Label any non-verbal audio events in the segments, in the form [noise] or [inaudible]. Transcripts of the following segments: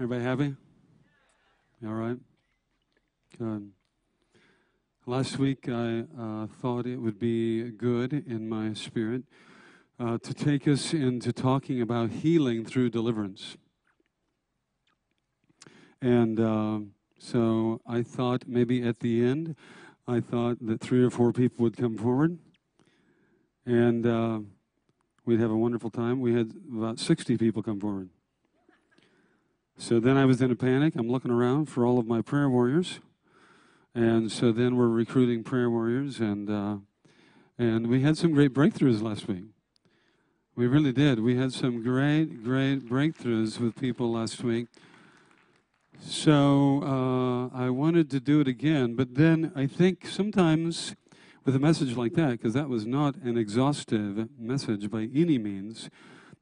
Everybody happy? All right. Good. Last week, I uh, thought it would be good in my spirit uh, to take us into talking about healing through deliverance. And uh, so I thought maybe at the end, I thought that three or four people would come forward and uh, we'd have a wonderful time. We had about 60 people come forward. So then I was in a panic. I'm looking around for all of my prayer warriors. And so then we're recruiting prayer warriors, and, uh, and we had some great breakthroughs last week. We really did. We had some great, great breakthroughs with people last week. So uh, I wanted to do it again, but then I think sometimes with a message like that, because that was not an exhaustive message by any means,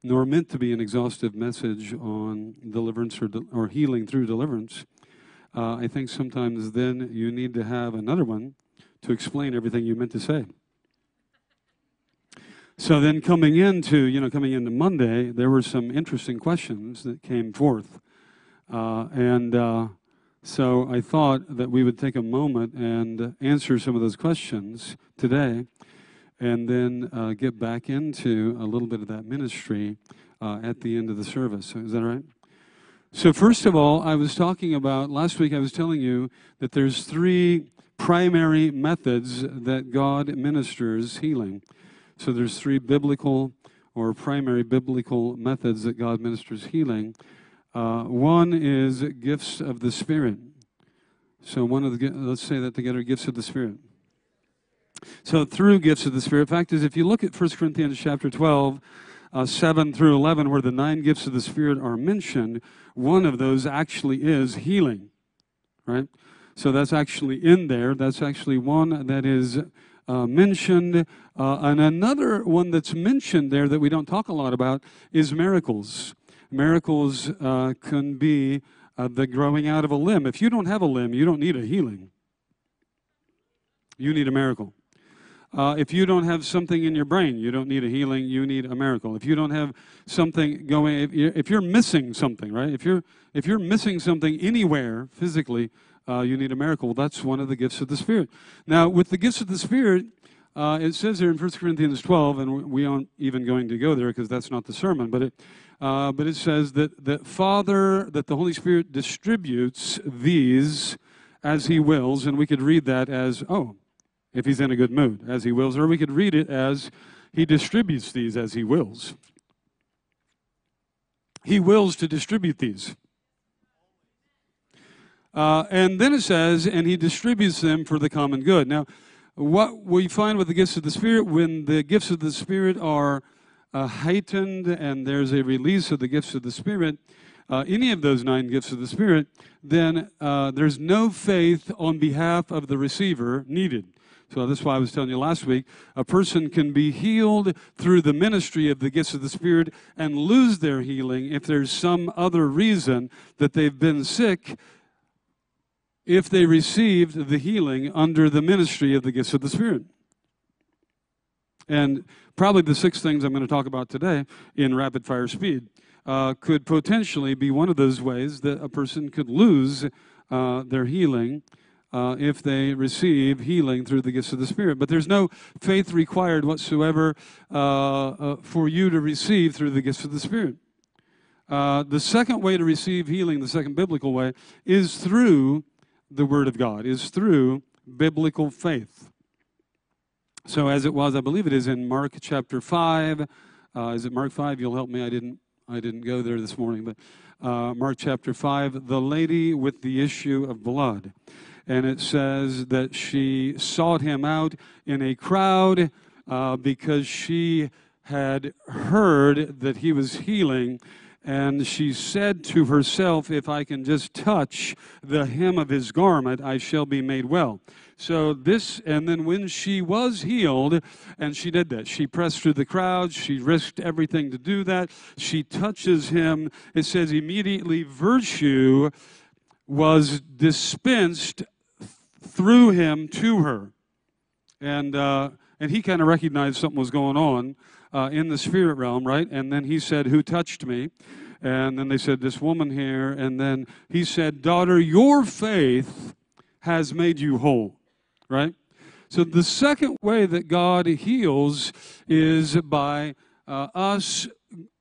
nor meant to be an exhaustive message on deliverance or, de- or healing through deliverance. Uh, I think sometimes then you need to have another one to explain everything you meant to say. So then coming into, you know, coming into Monday, there were some interesting questions that came forth. Uh, and uh, so I thought that we would take a moment and answer some of those questions today and then uh, get back into a little bit of that ministry uh, at the end of the service. Is that right? So, first of all, I was talking about, last week I was telling you that there's three primary methods that God ministers healing. So, there's three biblical or primary biblical methods that God ministers healing. Uh, one is gifts of the Spirit. So, one of the, let's say that together gifts of the Spirit. So through gifts of the Spirit. Fact is, if you look at 1 Corinthians chapter 12, uh, 7 through 11, where the nine gifts of the Spirit are mentioned, one of those actually is healing, right? So that's actually in there. That's actually one that is uh, mentioned. Uh, and another one that's mentioned there that we don't talk a lot about is miracles. Miracles uh, can be uh, the growing out of a limb. If you don't have a limb, you don't need a healing. You need a miracle. Uh, if you don't have something in your brain, you don't need a healing, you need a miracle. If you don't have something going, if you're, if you're missing something, right? If you're, if you're missing something anywhere physically, uh, you need a miracle. That's one of the gifts of the Spirit. Now, with the gifts of the Spirit, uh, it says here in 1 Corinthians 12, and we aren't even going to go there because that's not the sermon, but it, uh, but it says that, that Father, that the Holy Spirit distributes these as He wills, and we could read that as, oh, if he's in a good mood, as he wills. Or we could read it as he distributes these as he wills. He wills to distribute these. Uh, and then it says, and he distributes them for the common good. Now, what we find with the gifts of the Spirit, when the gifts of the Spirit are uh, heightened and there's a release of the gifts of the Spirit, uh, any of those nine gifts of the Spirit, then uh, there's no faith on behalf of the receiver needed. So that's why I was telling you last week a person can be healed through the ministry of the gifts of the Spirit and lose their healing if there's some other reason that they've been sick if they received the healing under the ministry of the gifts of the Spirit. And probably the six things I'm going to talk about today in rapid fire speed uh, could potentially be one of those ways that a person could lose uh, their healing uh, if they receive healing through the gifts of the Spirit. But there's no faith required whatsoever uh, uh, for you to receive through the gifts of the Spirit. Uh, the second way to receive healing, the second biblical way, is through the Word of God, is through biblical faith. So, as it was, I believe it is in Mark chapter 5. Uh, is it Mark 5? You'll help me. I didn't, I didn't go there this morning, but uh, Mark chapter 5, the lady with the issue of blood and it says that she sought him out in a crowd uh, because she had heard that he was healing. And she said to herself, If I can just touch the hem of his garment, I shall be made well. So this, and then when she was healed, and she did that, she pressed through the crowd, she risked everything to do that. She touches him. It says immediately virtue was dispensed through him to her. And, uh, and he kind of recognized something was going on uh, in the spirit realm, right? And then he said, Who touched me? And then they said, This woman here. And then he said, Daughter, your faith has made you whole, right? So the second way that God heals is by uh, us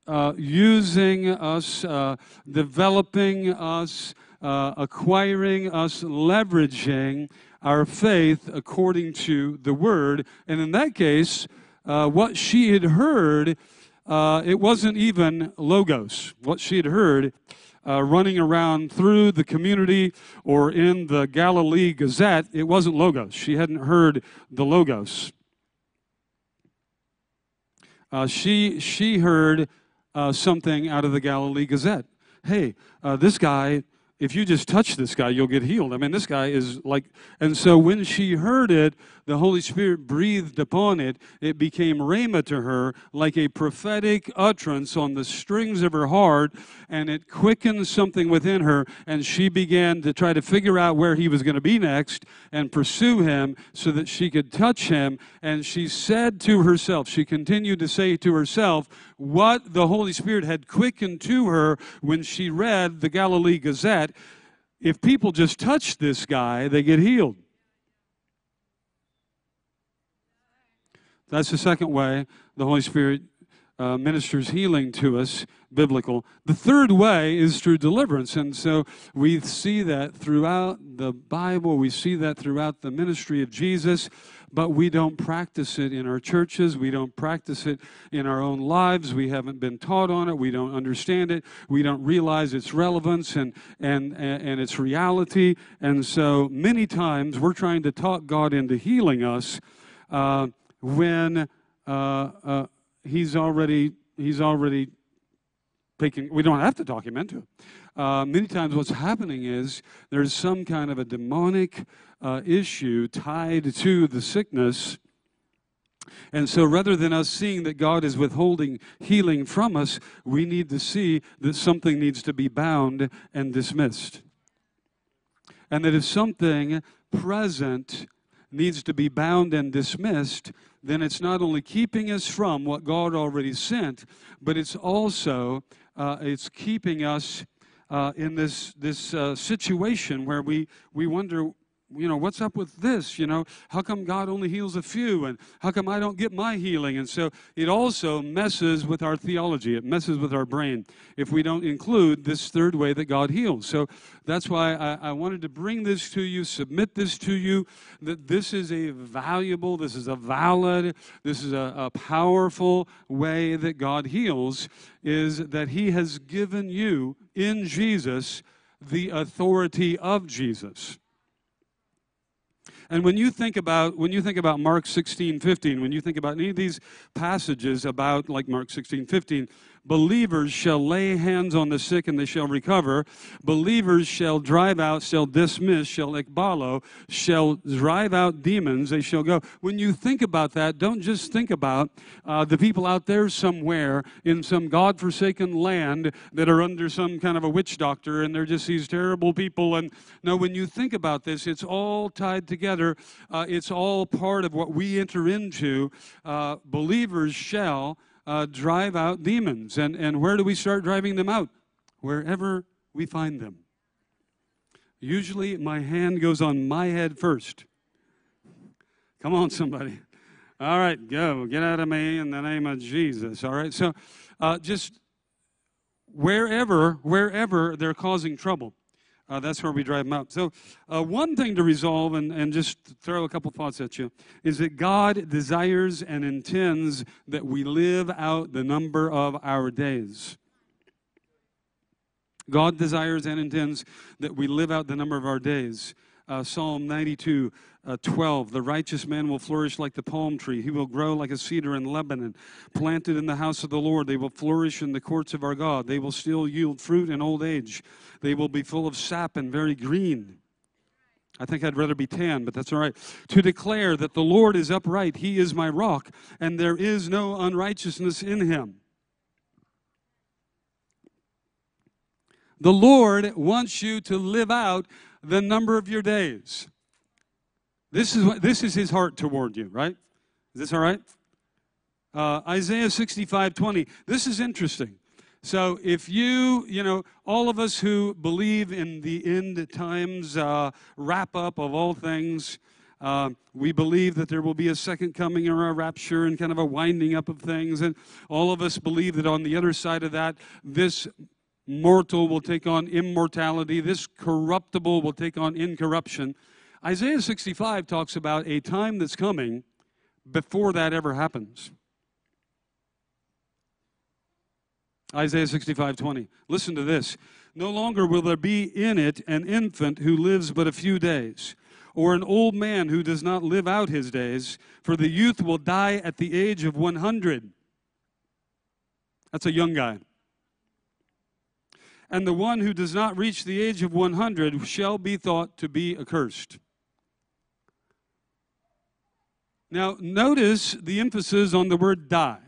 uh, using us, uh, developing us, uh, acquiring us, leveraging our faith according to the word. And in that case, uh, what she had heard, uh, it wasn't even logos. What she had heard uh, running around through the community or in the Galilee Gazette, it wasn't logos. She hadn't heard the logos. Uh, she, she heard uh, something out of the Galilee Gazette. Hey, this guy if you just touch this guy, you'll get healed. I mean, this guy is like, and so when she heard it, the Holy Spirit breathed upon it. It became rhema to her, like a prophetic utterance on the strings of her heart, and it quickened something within her. And she began to try to figure out where he was going to be next and pursue him so that she could touch him. And she said to herself, she continued to say to herself, what the Holy Spirit had quickened to her when she read the Galilee Gazette. If people just touch this guy, they get healed. That's the second way the Holy Spirit uh, ministers healing to us, biblical. The third way is through deliverance. And so we see that throughout the Bible, we see that throughout the ministry of Jesus but we don't practice it in our churches. We don't practice it in our own lives. We haven't been taught on it. We don't understand it. We don't realize its relevance and, and, and its reality. And so many times we're trying to talk God into healing us uh, when uh, uh, He's already He's already taking. We don't have to talk Him. Uh, many times what's happening is there's some kind of a demonic uh, issue tied to the sickness. And so rather than us seeing that God is withholding healing from us, we need to see that something needs to be bound and dismissed. And that if something present needs to be bound and dismissed, then it's not only keeping us from what God already sent, but it's also uh, it's keeping us uh, in this this uh, situation where we we wonder you know, what's up with this? You know, how come God only heals a few? And how come I don't get my healing? And so it also messes with our theology. It messes with our brain if we don't include this third way that God heals. So that's why I, I wanted to bring this to you, submit this to you, that this is a valuable, this is a valid, this is a, a powerful way that God heals, is that He has given you in Jesus the authority of Jesus. And when you think about when you think about Mark 16, 15, when you think about any of these passages about like Mark 16, 15, Believers shall lay hands on the sick and they shall recover. Believers shall drive out, shall dismiss, shall ekbalo, shall drive out demons. They shall go. When you think about that, don't just think about uh, the people out there somewhere in some God-forsaken land that are under some kind of a witch doctor and they're just these terrible people. And no, when you think about this, it's all tied together. Uh, it's all part of what we enter into. Uh, believers shall uh, drive out demons. And, and where do we start driving them out? Wherever we find them. Usually, my hand goes on my head first. Come on, somebody. All right, go. Get out of me in the name of Jesus. All right, so uh, just wherever, wherever they're causing trouble. Uh, that's where we drive them out. So, uh, one thing to resolve and, and just throw a couple thoughts at you is that God desires and intends that we live out the number of our days. God desires and intends that we live out the number of our days. Uh, Psalm 92 uh, 12 The righteous man will flourish like the palm tree. He will grow like a cedar in Lebanon. Planted in the house of the Lord, they will flourish in the courts of our God. They will still yield fruit in old age. They will be full of sap and very green. I think I'd rather be tan, but that's all right. To declare that the Lord is upright, He is my rock, and there is no unrighteousness in Him. The Lord wants you to live out the number of your days. This is, what, this is His heart toward you, right? Is this all right? Uh, Isaiah 65 20. This is interesting. So if you, you know, all of us who believe in the end times uh, wrap up of all things, uh, we believe that there will be a second coming or a rapture and kind of a winding up of things. And all of us believe that on the other side of that, this mortal will take on immortality, this corruptible will take on incorruption. Isaiah 65 talks about a time that's coming before that ever happens. Isaiah 65 20. Listen to this. No longer will there be in it an infant who lives but a few days, or an old man who does not live out his days, for the youth will die at the age of 100. That's a young guy. And the one who does not reach the age of 100 shall be thought to be accursed. Now, notice the emphasis on the word die.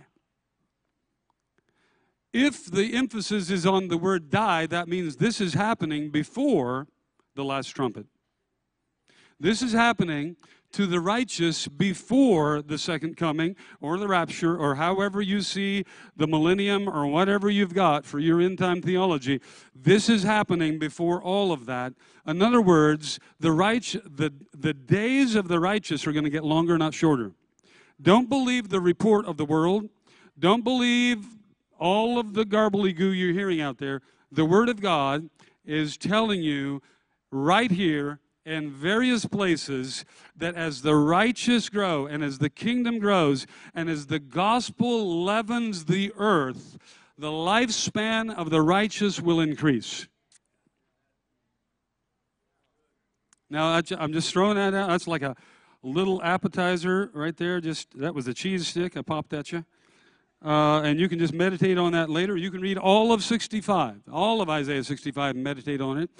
If the emphasis is on the word die, that means this is happening before the last trumpet. This is happening to the righteous before the second coming or the rapture or however you see the millennium or whatever you've got for your end time theology. This is happening before all of that. In other words, the, right, the, the days of the righteous are going to get longer, not shorter. Don't believe the report of the world. Don't believe all of the garbly-goo you're hearing out there, the Word of God is telling you right here in various places that as the righteous grow and as the kingdom grows and as the gospel leavens the earth, the lifespan of the righteous will increase. Now, I'm just throwing that out. That's like a little appetizer right there. Just that was a cheese stick I popped at you. Uh, and you can just meditate on that later. You can read all of 65, all of Isaiah 65, and meditate on it.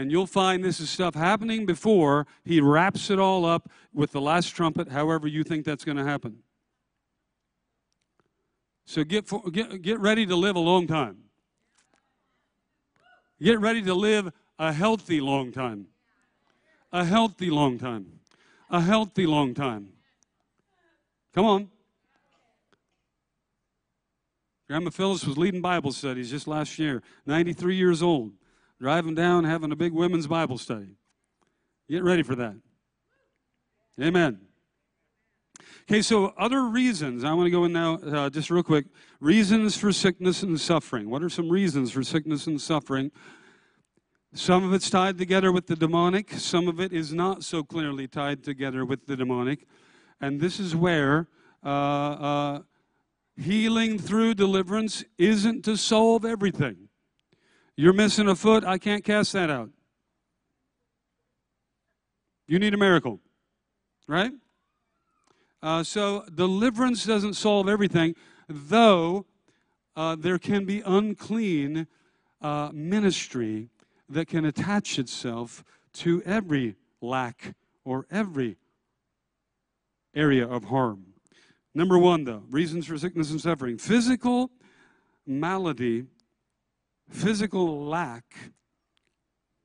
And you'll find this is stuff happening before he wraps it all up with the last trumpet, however you think that's going to happen. So get, for, get, get ready to live a long time. Get ready to live a healthy long time. A healthy long time. A healthy long time. Come on. Grandma Phyllis was leading Bible studies just last year, 93 years old, driving down, having a big women's Bible study. Get ready for that. Amen. Okay, so other reasons. I want to go in now, uh, just real quick. Reasons for sickness and suffering. What are some reasons for sickness and suffering? Some of it's tied together with the demonic, some of it is not so clearly tied together with the demonic. And this is where uh, uh, Healing through deliverance isn't to solve everything. You're missing a foot, I can't cast that out. You need a miracle, right? Uh, so deliverance doesn't solve everything, though uh, there can be unclean uh, ministry that can attach itself to every lack or every area of harm. Number one, though, reasons for sickness and suffering physical malady, physical lack,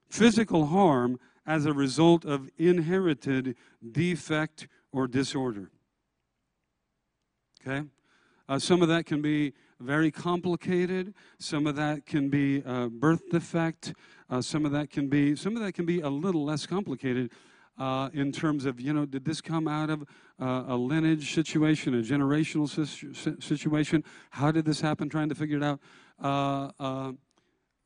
physical harm as a result of inherited defect or disorder. Okay? Uh, some of that can be very complicated. Some of that can be uh, birth defect. Uh, some of that can be some of that can be a little less complicated uh, in terms of, you know, did this come out of uh, a lineage situation, a generational situation? How did this happen? Trying to figure it out.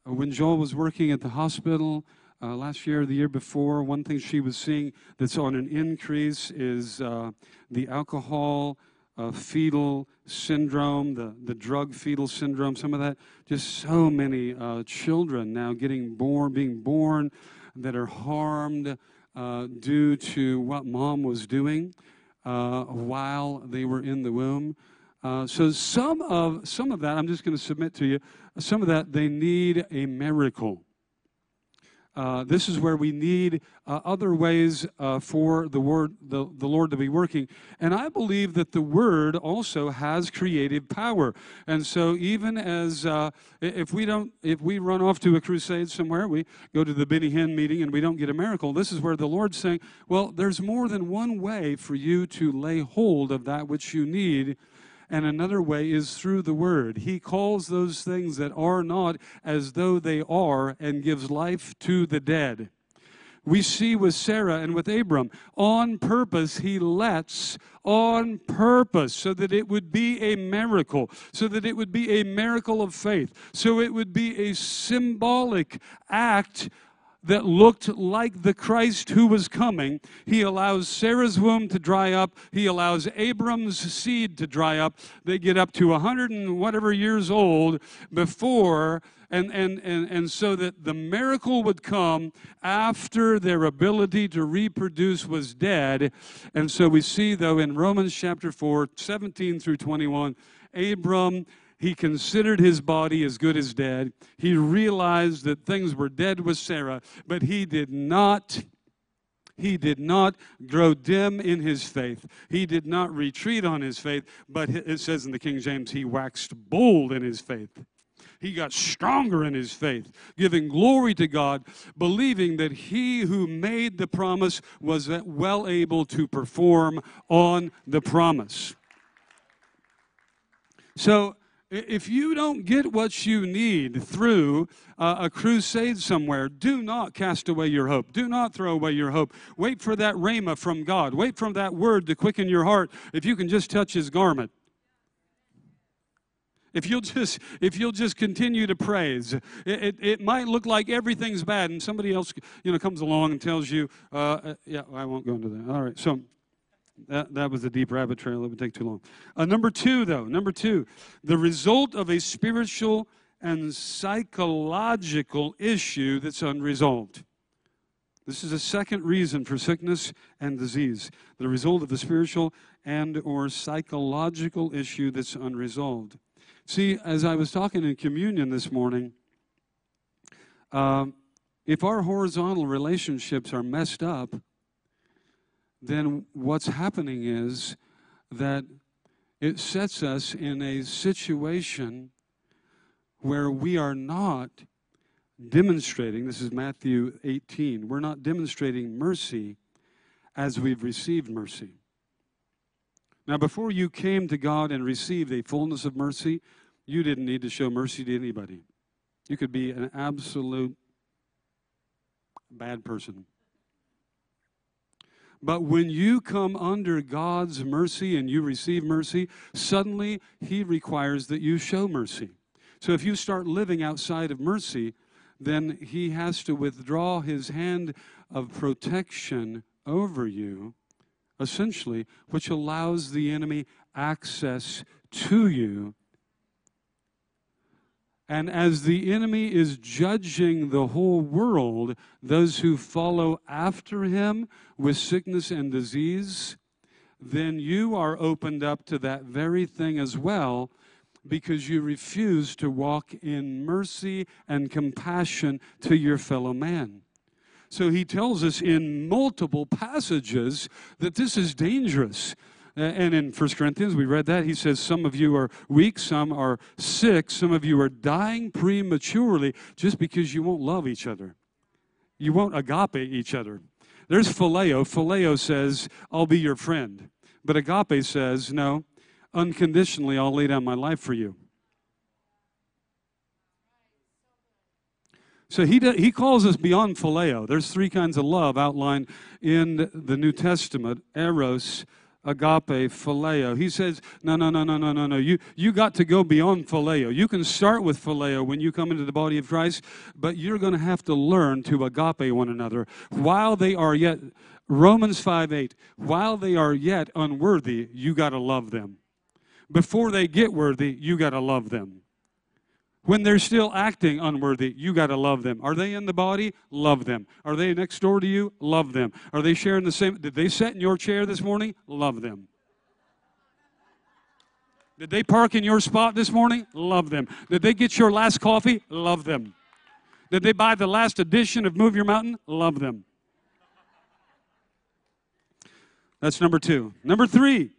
Uh, when Joel was working at the hospital uh, last year, the year before, one thing she was seeing that's on an increase is uh, the alcohol. Uh, fetal syndrome, the, the drug fetal syndrome, some of that. Just so many uh, children now getting born, being born that are harmed uh, due to what mom was doing while they were in the womb. So some of some of that, I'm just going to submit to you. Some of that they need a miracle. Uh, this is where we need uh, other ways uh, for the word, the, the Lord to be working. And I believe that the word also has creative power. And so even as uh, if we don't, if we run off to a crusade somewhere, we go to the Benny Hinn meeting and we don't get a miracle. This is where the Lord's saying, well, there's more than one way for you to lay hold of that which you need and another way is through the word. He calls those things that are not as though they are and gives life to the dead. We see with Sarah and with Abram, on purpose, he lets on purpose so that it would be a miracle, so that it would be a miracle of faith, so it would be a symbolic act that looked like the Christ who was coming. He allows Sarah's womb to dry up. He allows Abram's seed to dry up. They get up to a hundred and whatever years old before, and, and, and, and so that the miracle would come after their ability to reproduce was dead. And so we see, though, in Romans chapter 4, 17 through 21, Abram he considered his body as good as dead. He realized that things were dead with Sarah, but he did not he did not grow dim in his faith. He did not retreat on his faith, but it says in the King James, he waxed bold in his faith. He got stronger in his faith, giving glory to God, believing that he who made the promise was well able to perform on the promise. So, if you don't get what you need through uh, a crusade somewhere, do not cast away your hope. Do not throw away your hope. Wait for that rhema from God. Wait for that word to quicken your heart if you can just touch his garment. If you'll just if you'll just continue to praise, it, it, it, might look like everything's bad, and somebody else you know comes along and tells you, uh, uh, yeah, I won't go into that. All right, so that, that was a deep rabbit trail. It would take too long. Uh, number two, though, number two, the result of a spiritual and psychological issue that's unresolved. This is a second reason for sickness and disease. The result of a spiritual and or psychological issue that's unresolved. See, as I was talking in communion this morning, uh, if our horizontal relationships are messed up, then what's happening is that it sets us in a situation where we are not demonstrating, this is Matthew 18, we're not demonstrating mercy as we've received mercy. Now, before you came to God and received a fullness of mercy, you didn't need to show mercy to anybody. You could be an absolute bad person. But when you come under God's mercy and you receive mercy, suddenly He requires that you show mercy. So if you start living outside of mercy, then He has to withdraw His hand of protection over you, essentially, which allows the enemy access to you and as the enemy is judging the whole world, those who follow after him with sickness and disease, then you are opened up to that very thing as well because you refuse to walk in mercy and compassion to your fellow man. So he tells us in multiple passages that this is dangerous. And in 1 Corinthians, we read that. He says, Some of you are weak, some are sick, some of you are dying prematurely just because you won't love each other. You won't agape each other. There's phileo. Phileo says, I'll be your friend. But agape says, No, unconditionally, I'll lay down my life for you. So he, he calls us beyond phileo. There's three kinds of love outlined in the New Testament eros, agape, phileo. He says, no, no, no, no, no, no, no. You, you got to go beyond phileo. You can start with phileo when you come into the body of Christ, but you're going to have to learn to agape one another while they are yet, Romans 5 8, while they are yet unworthy, you got to love them. Before they get worthy, you got to love them. When they're still acting unworthy, you got to love them. Are they in the body? Love them. Are they next door to you? Love them. Are they sharing the same? Did they sit in your chair this morning? Love them. Did they park in your spot this morning? Love them. Did they get your last coffee? Love them. Did they buy the last edition of Move Your Mountain? Love them. That's number two. Number three,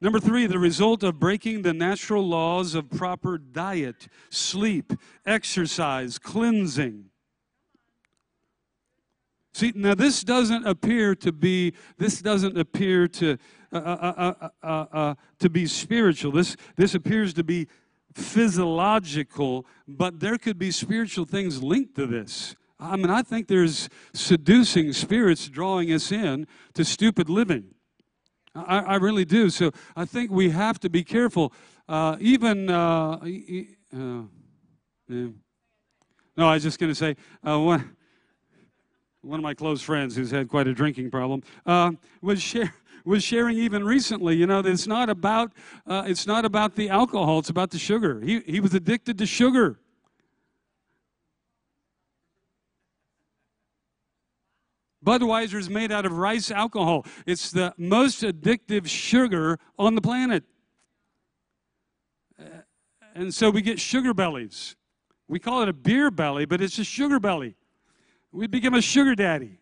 Number three, the result of breaking the natural laws of proper diet, sleep, exercise, cleansing. See, now this doesn't appear to be, this doesn't appear to uh, uh, uh, to be spiritual. This, this appears to be physiological, but there could be spiritual things linked to this. I mean, I think there's seducing spirits drawing us in to stupid living. I, I really do. So I think we have to be careful. Uh, even, uh, uh, yeah. no, I was just going to say, uh, one, one of my close friends who's had quite a drinking problem uh, was share, was sharing even recently you know that it's not about uh, it's not about the alcohol it's about the sugar he, he was addicted to sugar Budweiser is made out of rice alcohol. It's the most addictive sugar on the planet. Uh, and so we get sugar bellies. We call it a beer belly, but it's a sugar belly. We become a sugar daddy.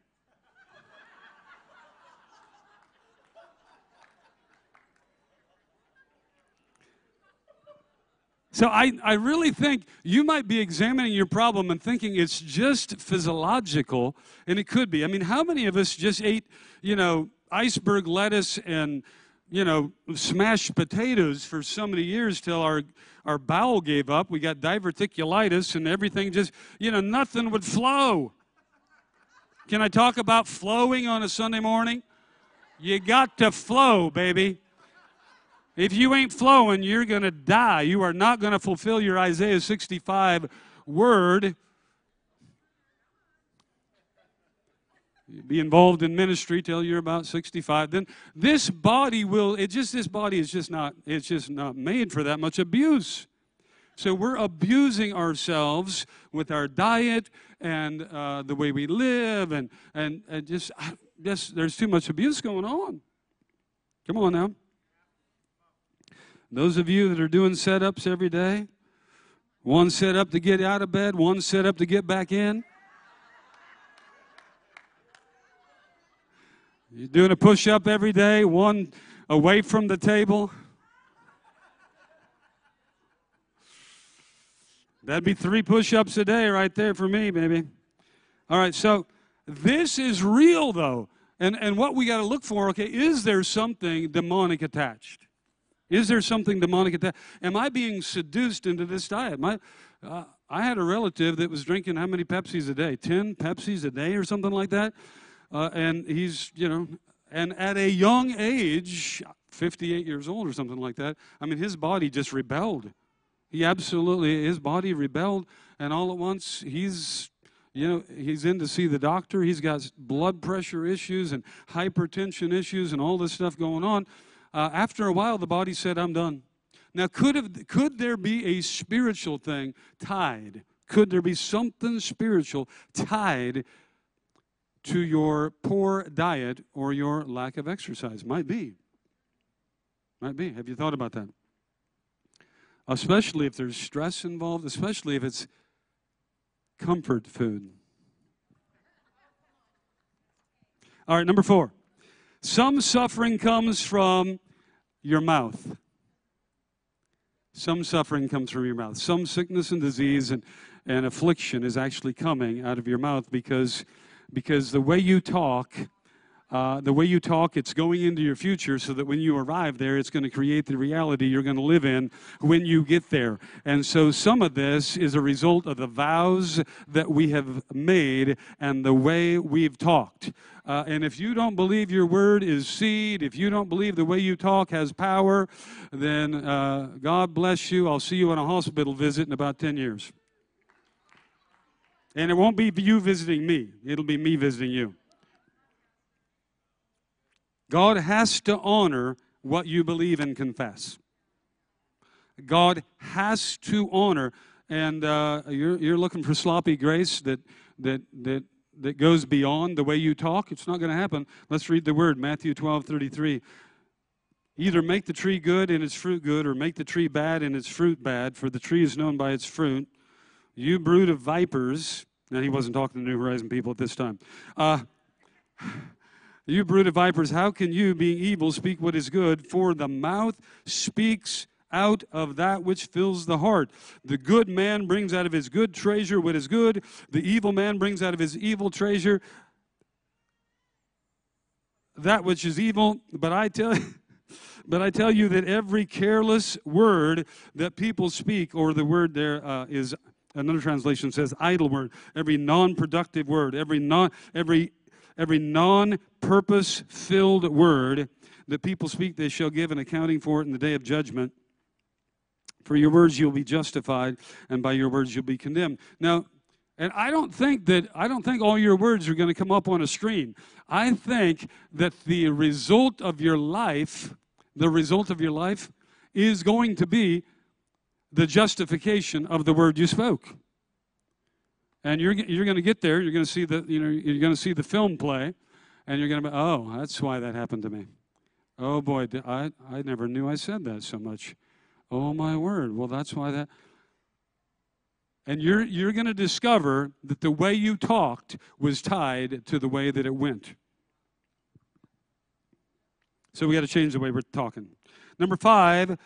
So I, I really think you might be examining your problem and thinking it's just physiological, and it could be. I mean, how many of us just ate, you know, iceberg lettuce and, you know, smashed potatoes for so many years till our, our bowel gave up? We got diverticulitis and everything just, you know, nothing would flow. Can I talk about flowing on a Sunday morning? You got to flow, baby. If you ain't flowing, you're going to die. You are not going to fulfill your Isaiah 65 word. be involved in ministry till you're about 65 then this body will it just this body is just not it's just not made for that much abuse so we're abusing ourselves with our diet and uh, the way we live and and, and just just there's too much abuse going on come on now those of you that are doing setups every day, one set up to get out of bed, one set up to get back in. You're doing a push up every day, one away from the table. That'd be three push ups a day right there for me, baby. All right, so this is real though. And, and what we got to look for, okay, is there something demonic attached? Is there something demonic at that? Am I being seduced into this diet? My, uh, I had a relative that was drinking how many Pepsis a day? 10 Pepsis a day or something like that. Uh, and he's, you know, and at a young age, 58 years old or something like that, I mean, his body just rebelled. He absolutely, his body rebelled. And all at once, he's you know, he's in to see the doctor. He's got blood pressure issues and hypertension issues and all this stuff going on uh, after a while, the body said, I'm done. Now, could, have, could there be a spiritual thing tied? Could there be something spiritual tied to your poor diet or your lack of exercise? Might be. Might be. Have you thought about that? Especially if there's stress involved, especially if it's comfort food. All right, number four. Some suffering comes from your mouth. Some suffering comes from your mouth. Some sickness and disease and, and affliction is actually coming out of your mouth because, because the way you talk uh, the way you talk, it's going into your future so that when you arrive there, it's going to create the reality you're going to live in when you get there. And so some of this is a result of the vows that we have made and the way we've talked. Uh, and if you don't believe your word is seed, if you don't believe the way you talk has power, then uh, God bless you. I'll see you on a hospital visit in about 10 years. And it won't be you visiting me, it'll be me visiting you. God has to honor what you believe and confess. God has to honor, and uh, you're, you're looking for sloppy grace that, that, that, that goes beyond the way you talk. It's not going to happen. Let's read the word Matthew 12 33. Either make the tree good and its fruit good, or make the tree bad and its fruit bad, for the tree is known by its fruit. You brood of vipers. Now, he wasn't talking to New Horizon people at this time. Uh, you brood of vipers, how can you, being evil, speak what is good? For the mouth speaks out of that which fills the heart. The good man brings out of his good treasure what is good, the evil man brings out of his evil treasure that which is evil, but I tell you. [laughs] But I tell you that every careless word that people speak, or the word there uh, is another translation says idle word, every non-productive word, every non every every non-purpose filled word that people speak, they shall give an accounting for it in the day of judgment. For your words you'll be justified, and by your words you'll be condemned. Now, and I don't think that I don't think all your words are going to come up on a screen. I think that the result of your life the result of your life is going to be the justification of the word you spoke. And you're, you're going to get there. You're going to see the you know you're going to see the film play, and you're going to be oh that's why that happened to me. Oh boy, I I never knew I said that so much. Oh my word. Well, that's why that. And you're you're going to discover that the way you talked was tied to the way that it went. So we got to change the way we're talking. Number five,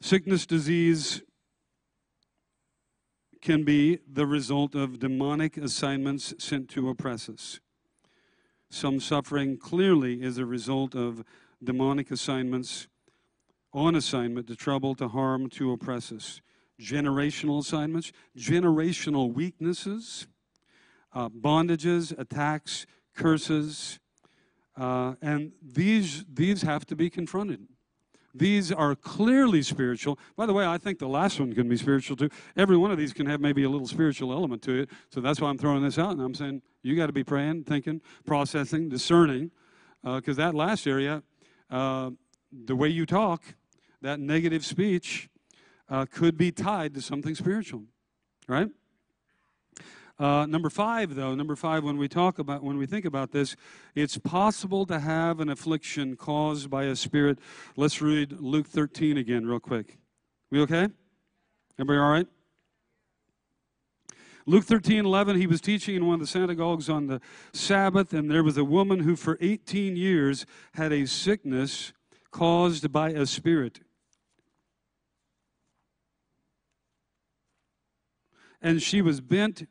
sickness, disease can be the result of demonic assignments sent to oppress us. Some suffering clearly is a result of demonic assignments on assignment to trouble, to harm, to oppress us. Generational assignments, generational weaknesses, uh, bondages, attacks, curses, uh, and these, these have to be confronted. These are clearly spiritual. By the way, I think the last one can be spiritual too. Every one of these can have maybe a little spiritual element to it. So that's why I'm throwing this out. And I'm saying you got to be praying, thinking, processing, discerning. Because uh, that last area, uh, the way you talk, that negative speech, uh, could be tied to something spiritual, right? Uh, number five, though, number five, when we talk about, when we think about this, it's possible to have an affliction caused by a spirit. Let's read Luke 13 again, real quick. We okay? Everybody all right? Luke 13, 11, he was teaching in one of the synagogues on the Sabbath, and there was a woman who for 18 years had a sickness caused by a spirit. And she was bent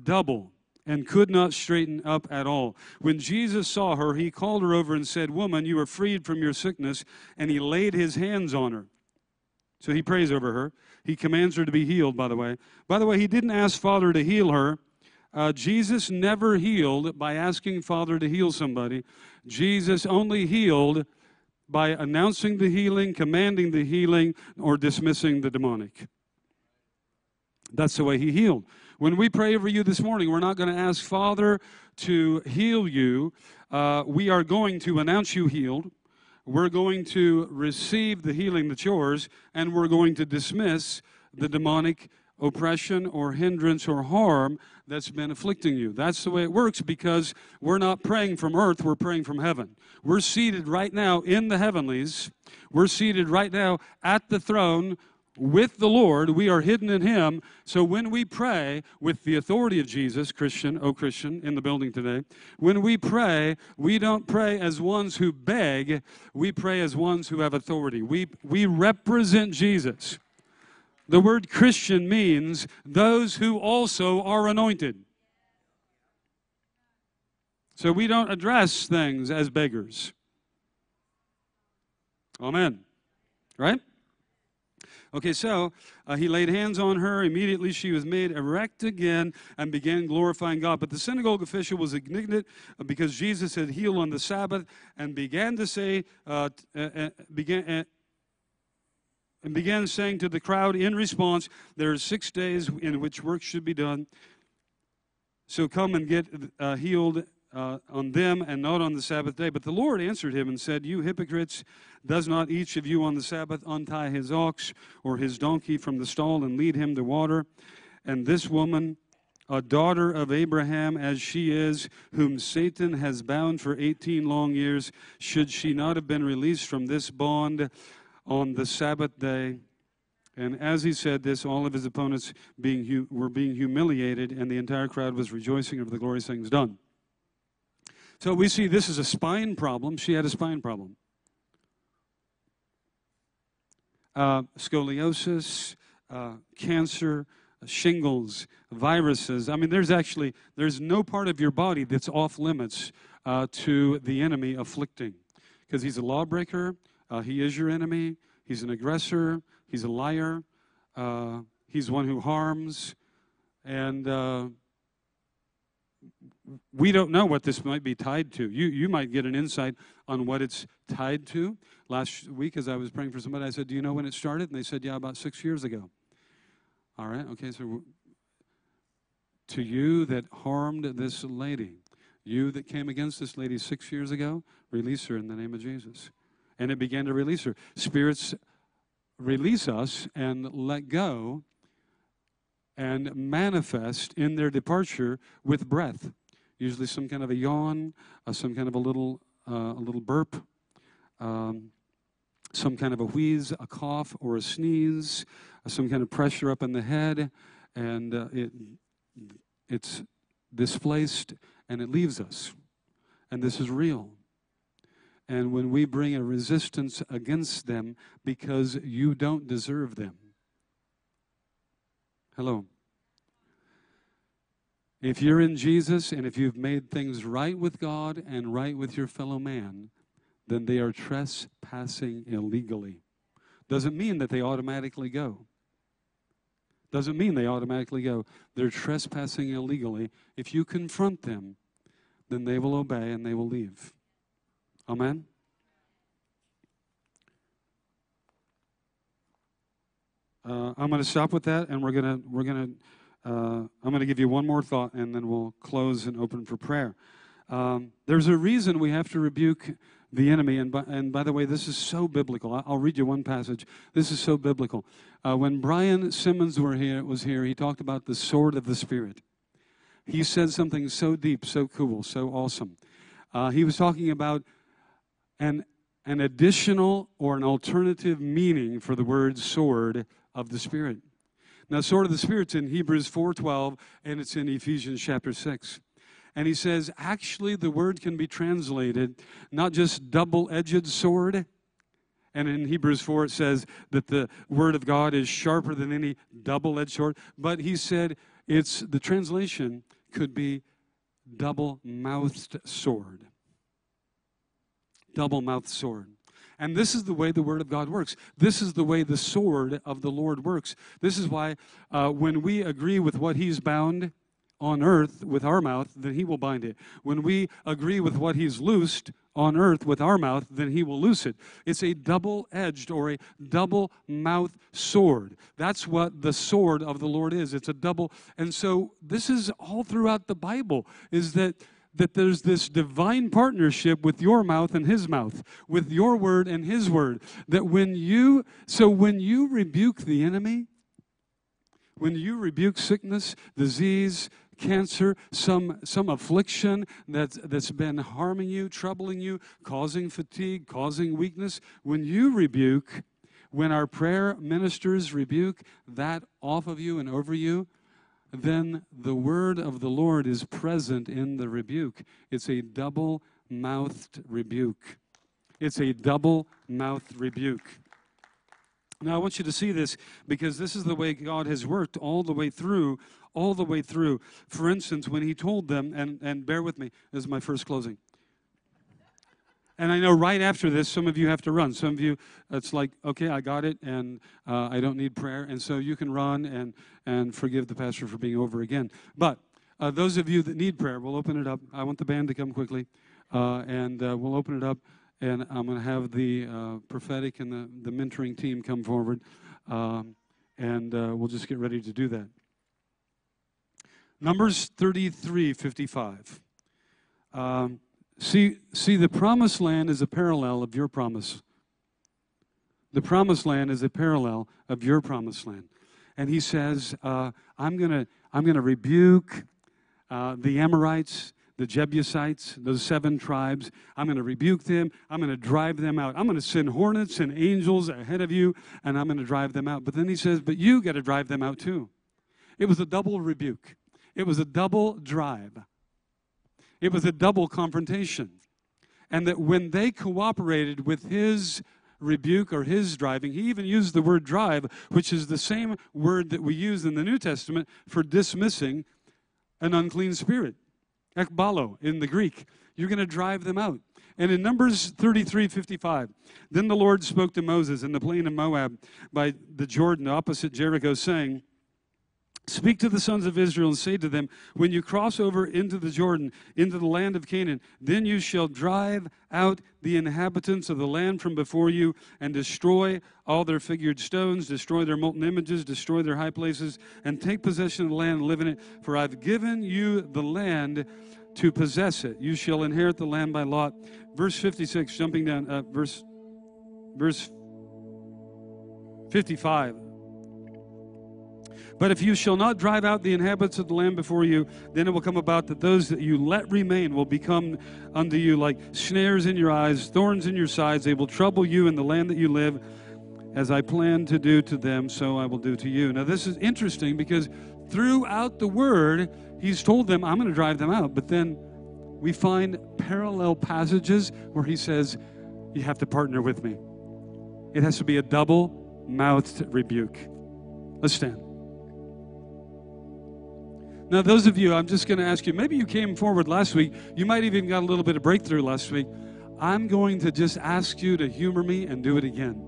double and could not straighten up at all. When Jesus saw her, he called her over and said, Woman, you are freed from your sickness. And he laid his hands on her. So he prays over her. He commands her to be healed, by the way. By the way, he didn't ask Father to heal her. Uh, Jesus never healed by asking Father to heal somebody. Jesus only healed by announcing the healing, commanding the healing, or dismissing the demonic. That's the way he healed. When we pray over you this morning, we're not going to ask Father to heal you. Uh, we are going to announce you healed. We're going to receive the healing that's yours, and we're going to dismiss the demonic oppression or hindrance or harm that's been afflicting you. That's the way it works because we're not praying from earth, we're praying from heaven. We're seated right now in the heavenlies. We're seated right now at the throne with the Lord, we are hidden in Him. So when we pray with the authority of Jesus, Christian, oh Christian, in the building today, when we pray, we don't pray as ones who beg, we pray as ones who have authority. We, we represent Jesus. The word Christian means those who also are anointed. So we don't address things as beggars. Amen. Right? Okay, so uh, he laid hands on her. Immediately she was made erect again and began glorifying God. But the synagogue official was indignant uh, because Jesus had healed on the Sabbath and began to say, uh, uh, uh began, uh, and began saying to the crowd in response, There are six days in which work should be done. So come and get healed uh, on them and not on the Sabbath day. But the Lord answered him and said, You hypocrites, does not each of you on the Sabbath untie his ox or his donkey from the stall and lead him to water? And this woman, a daughter of Abraham as she is, whom Satan has bound for 18 long years, should she not have been released from this bond on the Sabbath day? And as he said this, all of his opponents being were being humiliated, and the entire crowd was rejoicing over the glorious things done. So we see this is a spine problem. She had a spine problem. Uh, scoliosis, uh, cancer, shingles, viruses. I mean, there's actually there's no part of your body that's off limits uh, to the enemy afflicting. Because he's a lawbreaker, uh, he is your enemy, he's an aggressor, he's a liar, uh, he's one who harms, and uh, we don't know what this might be tied to. You, you might get an insight on what it's tied to. Last week, as I was praying for somebody, I said, Do you know when it started? And they said, Yeah, about six years ago. All right, okay, so to you that harmed this lady, you that came against this lady six years ago, release her in the name of Jesus. And it began to release her. Spirits release us and let go and manifest in their departure with breath. Usually, some kind of a yawn, uh, some kind of a little, uh, a little burp, um, some kind of a wheeze, a cough, or a sneeze, uh, some kind of pressure up in the head, and uh, it, it's displaced and it leaves us. And this is real. And when we bring a resistance against them because you don't deserve them, Hello. If you're in Jesus and if you've made things right with God and right with your fellow man, then they are trespassing illegally. Doesn't mean that they automatically go. Doesn't mean they automatically go. They're trespassing illegally. If you confront them, then they will obey and they will leave. Amen? Uh, I'm going to stop with that, and we're going to we're going to uh, I'm going to give you one more thought, and then we'll close and open for prayer. Um, there's a reason we have to rebuke the enemy, and by, and by the way, this is so biblical. I'll read you one passage. This is so biblical. Uh, when Brian Simmons were here, was here, he talked about the sword of the Spirit. He said something so deep, so cool, so awesome. Uh, he was talking about an an additional or an alternative meaning for the word sword of the Spirit. Now, sword of the Spirit's in Hebrews 4.12, and it's in Ephesians chapter 6. And he says, actually, the word can be translated not just double-edged sword, and in Hebrews 4, it says that the word of God is sharper than any double edged sword. But he said it's the translation could be double mouthed sword. Double mouthed sword. And this is the way the Word of God works. This is the way the sword of the Lord works. This is why uh, when we agree with what He's bound on earth with our mouth, then He will bind it. When we agree with what He's loosed on earth with our mouth, then He will loose it. It's a double edged or a double mouth sword. That's what the sword of the Lord is. It's a double. And so this is all throughout the Bible is that that there's this divine partnership with your mouth and his mouth, with your word and his word. That when you, so when you rebuke the enemy, when you rebuke sickness, disease, cancer, some, some affliction that's, that's been harming you, troubling you, causing fatigue, causing weakness, when you rebuke, when our prayer ministers rebuke that off of you and over you, then the word of the Lord is present in the rebuke. It's a double mouthed rebuke. It's a double mouthed rebuke. Now, I want you to see this because this is the way God has worked all the way through, all the way through. For instance, when He told them, and, and bear with me, this is my first closing. And I know right after this, some of you have to run. Some of you, it's like, okay, I got it, and uh, I don't need prayer. And so you can run and, and forgive the pastor for being over again. But uh, those of you that need prayer, we'll open it up. I want the band to come quickly, uh, and uh, we'll open it up. And I'm going to have the uh, prophetic and the, the mentoring team come forward, um, and uh, we'll just get ready to do that. Numbers 33 55. Um, See, see, the promised land is a parallel of your promise. The promised land is a parallel of your promised land. And he says, uh, I'm going to I'm gonna rebuke uh, the Amorites, the Jebusites, those seven tribes. I'm going to rebuke them. I'm going to drive them out. I'm going to send hornets and angels ahead of you, and I'm going to drive them out. But then he says, But you got to drive them out too. It was a double rebuke, it was a double drive. It was a double confrontation. And that when they cooperated with his rebuke or his driving, he even used the word drive, which is the same word that we use in the New Testament for dismissing an unclean spirit. ekbalo in the Greek. You're going to drive them out. And in Numbers 33 55, then the Lord spoke to Moses in the plain of Moab by the Jordan opposite Jericho, saying, Speak to the sons of Israel and say to them, When you cross over into the Jordan, into the land of Canaan, then you shall drive out the inhabitants of the land from before you and destroy all their figured stones, destroy their molten images, destroy their high places, and take possession of the land and live in it. For I've given you the land to possess it. You shall inherit the land by lot. Verse 56, jumping down, uh, verse, verse 55. But if you shall not drive out the inhabitants of the land before you, then it will come about that those that you let remain will become unto you like snares in your eyes, thorns in your sides. They will trouble you in the land that you live. As I plan to do to them, so I will do to you. Now, this is interesting because throughout the word, he's told them, I'm going to drive them out. But then we find parallel passages where he says, You have to partner with me. It has to be a double mouthed rebuke. Let's stand. Now, those of you, I'm just going to ask you, maybe you came forward last week. You might even got a little bit of breakthrough last week. I'm going to just ask you to humor me and do it again.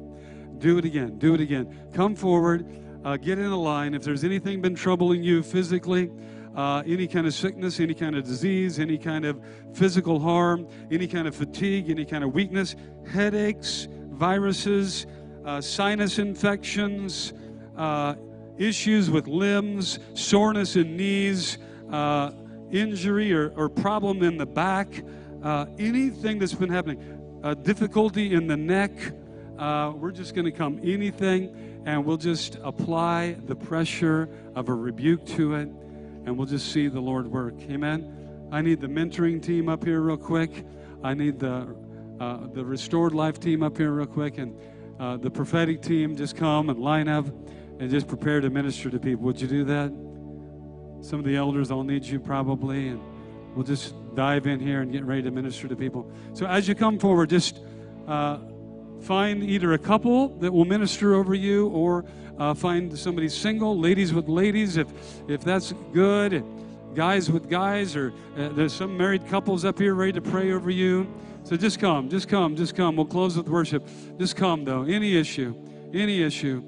Do it again. Do it again. Come forward. Uh, get in a line. If there's anything been troubling you physically, uh, any kind of sickness, any kind of disease, any kind of physical harm, any kind of fatigue, any kind of weakness, headaches, viruses, uh, sinus infections, uh, issues with limbs, soreness in knees, uh, injury or, or, problem in the back, uh, anything that's been happening, uh, difficulty in the neck, uh, we're just going to come anything and we'll just apply the pressure of a rebuke to it and we'll just see the Lord work. Amen. I need the mentoring team up here real quick. I need the uh, the restored life team up here real quick and uh, the prophetic team just come and line up and just prepare to minister to people. Would you do that? Some of the elders all need you probably, and we'll just dive in here and get ready to minister to people. So as you come forward, just uh, find either a couple that will minister over you, or uh, find somebody single, ladies with ladies, if if that's good, guys with guys, or uh, there's some married couples up here ready to pray over you. So just come, just come, just come. We'll close with worship. Just come though. Any issue, any issue.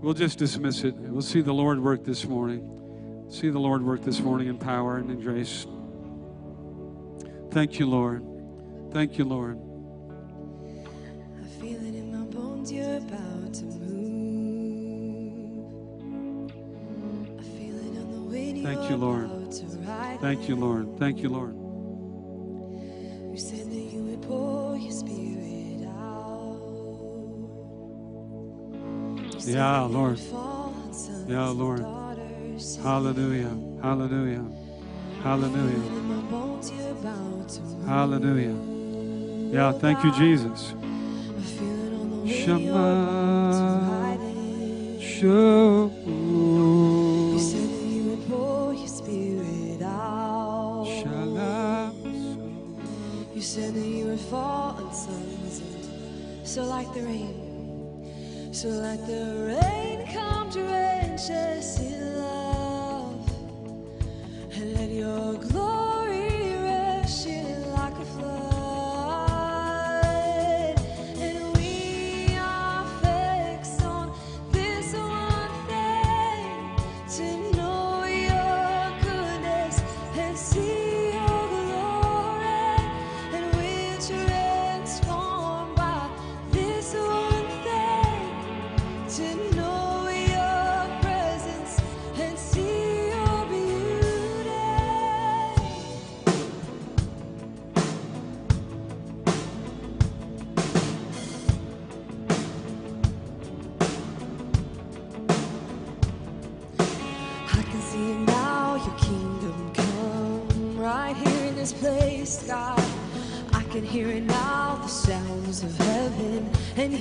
We'll just dismiss it. We'll see the Lord work this morning. See the Lord work this morning in power and in grace. Thank you, Lord. Thank you, Lord. I feel it in my bones, you're about to move. I feel it on the way Thank you, Lord. Thank you, Lord. Thank you, Lord. Yeah, Lord. Yeah, Lord. Hallelujah. Hallelujah. Hallelujah. Hallelujah. Yeah, thank you, Jesus. Shema. Show. You said that you would pour your spirit out. You said that you would fall on sons. So like the rain. So let the rain come drench us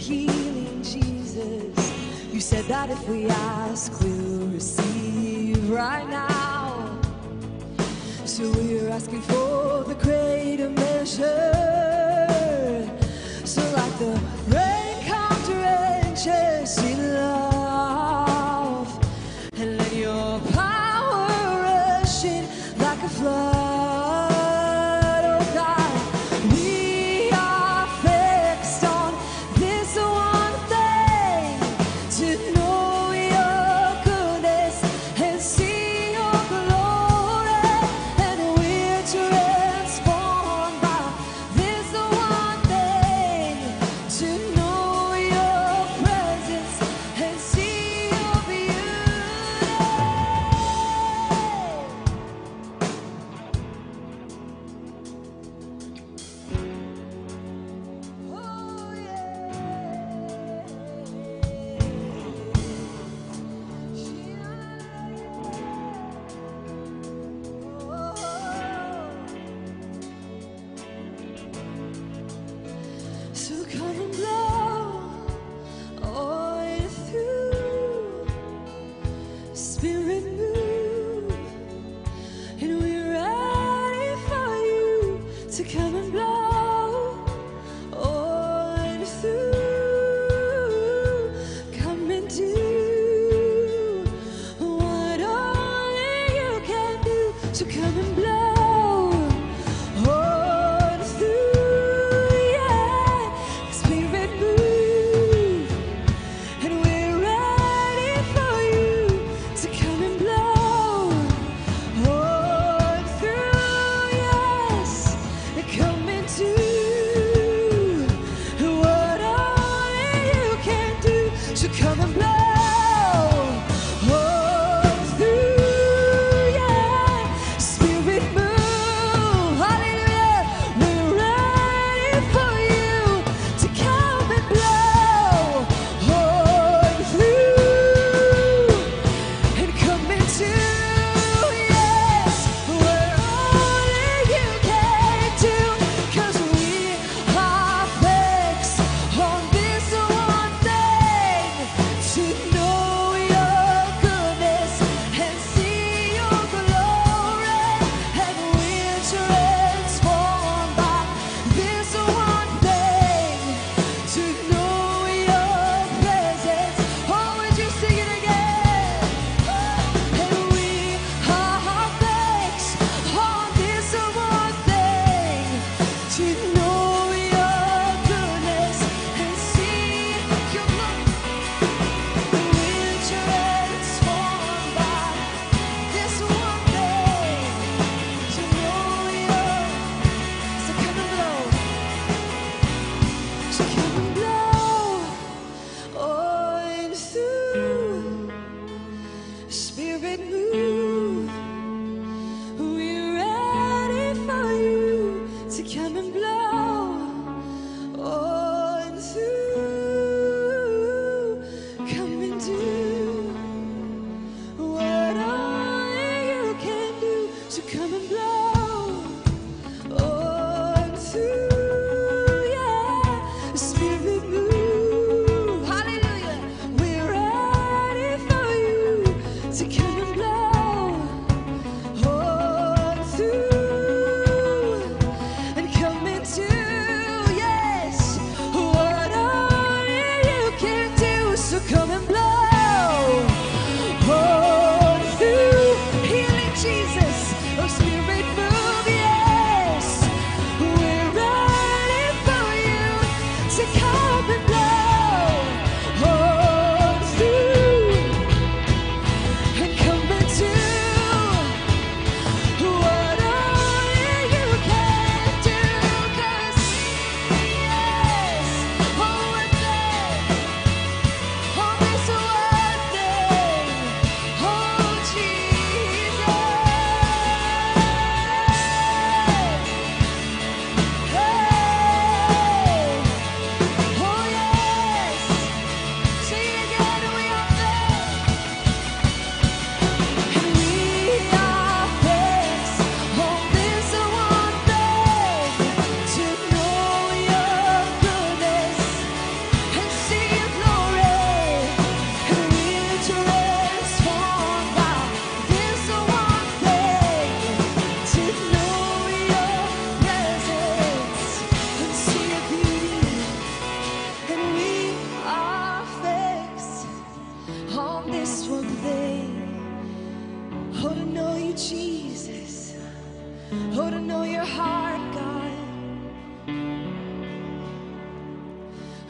healing, Jesus. You said that if we ask, we'll receive right now. So we're asking for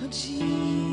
Oh, Jesus.